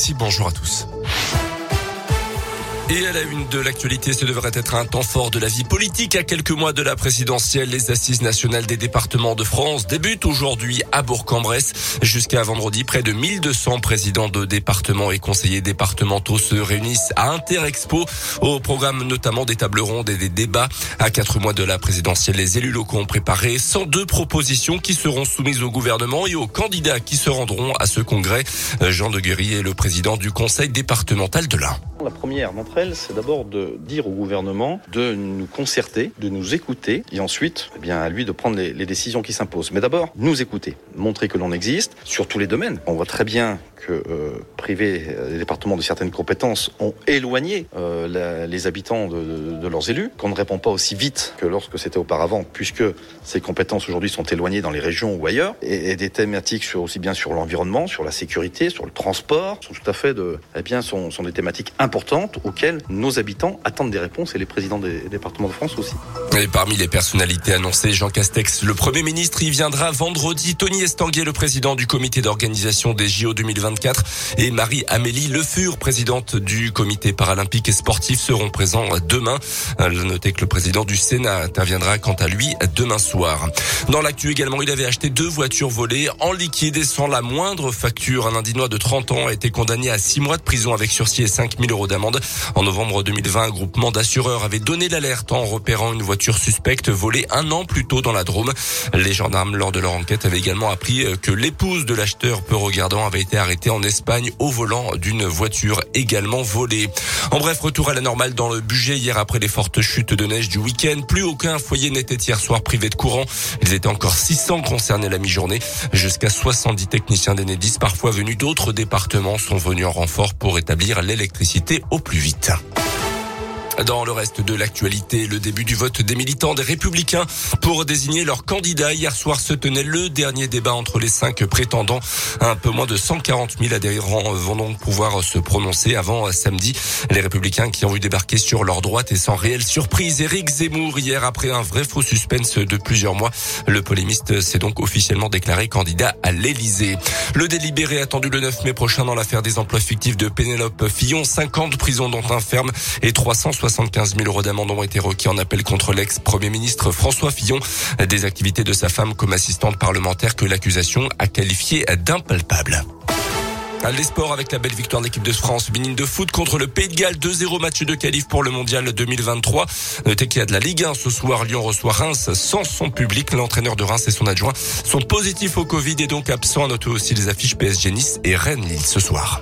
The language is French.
Alexis, bonjour à tous. Et à la une de l'actualité, ce devrait être un temps fort de la vie politique à quelques mois de la présidentielle. Les assises nationales des départements de France débutent aujourd'hui à Bourg-en-Bresse. Jusqu'à vendredi, près de 1200 présidents de départements et conseillers départementaux se réunissent à Interexpo. Au programme notamment des tables rondes et des débats. À quatre mois de la présidentielle, les élus locaux ont préparé 102 propositions qui seront soumises au gouvernement et aux candidats qui se rendront à ce congrès. Jean de Guéry est le président du conseil départemental de l'Ain. La première c'est d'abord de dire au gouvernement de nous concerter, de nous écouter, et ensuite, eh bien, à lui de prendre les décisions qui s'imposent. Mais d'abord, nous écouter, montrer que l'on existe sur tous les domaines. On voit très bien que euh, priver les départements de certaines compétences ont éloigné euh, les habitants de, leurs élus, qu'on ne répond pas aussi vite que lorsque c'était auparavant, puisque ces compétences aujourd'hui sont éloignées dans les régions ou ailleurs, et, des thématiques aussi bien sur l'environnement, sur la sécurité, sur le transport, sont tout à fait eh bien, sont des thématiques importantes auxquelles nos habitants attendent des réponses et les présidents des départements de France aussi. Et parmi les personnalités annoncées, Jean Castex, le Premier ministre, y viendra vendredi. Tony Estanguet, le président du comité d'organisation des JO 2024 et Marie-Amélie Le Fur, présidente du comité paralympique et sportif, seront présents demain. Notez que le président du Sénat interviendra quant à lui demain soir. Dans l'actu également, il avait acheté deux voitures volées en liquide et sans la moindre facture. Un Indinois de 30 ans a été condamné à six mois de prison avec sursis et 5 000 euros d'amende. En novembre 2020, un groupement d'assureurs avait donné l'alerte en repérant une voiture suspecte volée un an plus tôt dans la Drôme. Les gendarmes, lors de leur enquête, avaient également appris que l'épouse de l'acheteur peu regardant avait été arrêtée en Espagne au volant d'une voiture également volée. En bref, retour à la normale dans le budget hier après les fortes chutes de neige du week-end. Plus aucun foyer n'était hier soir privé de courant. Ils étaient encore 600 concernés la mi-journée. Jusqu'à 70 techniciens d'Enedis, parfois venus d'autres départements, sont venus en renfort pour établir l'électricité au plus vite. Dans le reste de l'actualité, le début du vote des militants des Républicains pour désigner leur candidat. Hier soir se tenait le dernier débat entre les cinq prétendants. Un peu moins de 140 000 adhérents vont donc pouvoir se prononcer avant samedi. Les Républicains qui ont vu débarquer sur leur droite et sans réelle surprise, Éric Zemmour hier après un vrai faux suspense de plusieurs mois. Le polémiste s'est donc officiellement déclaré candidat à l'Élysée. Le délibéré attendu le 9 mai prochain dans l'affaire des emplois fictifs de Pénélope Fillon. 50 prisons dont un ferme et 360 75 000 euros d'amende ont été requis en appel contre l'ex-premier ministre François Fillon. Des activités de sa femme comme assistante parlementaire que l'accusation a qualifié d'impalpables. Les sports avec la belle victoire de l'équipe de France féminine de foot contre le Pays de Galles 2-0 match de qualif pour le mondial 2023. Notez a de la Ligue 1 ce soir. Lyon reçoit Reims sans son public. L'entraîneur de Reims et son adjoint sont positifs au Covid et donc absents. Notez aussi les affiches PSG Nice et Rennes Lille ce soir.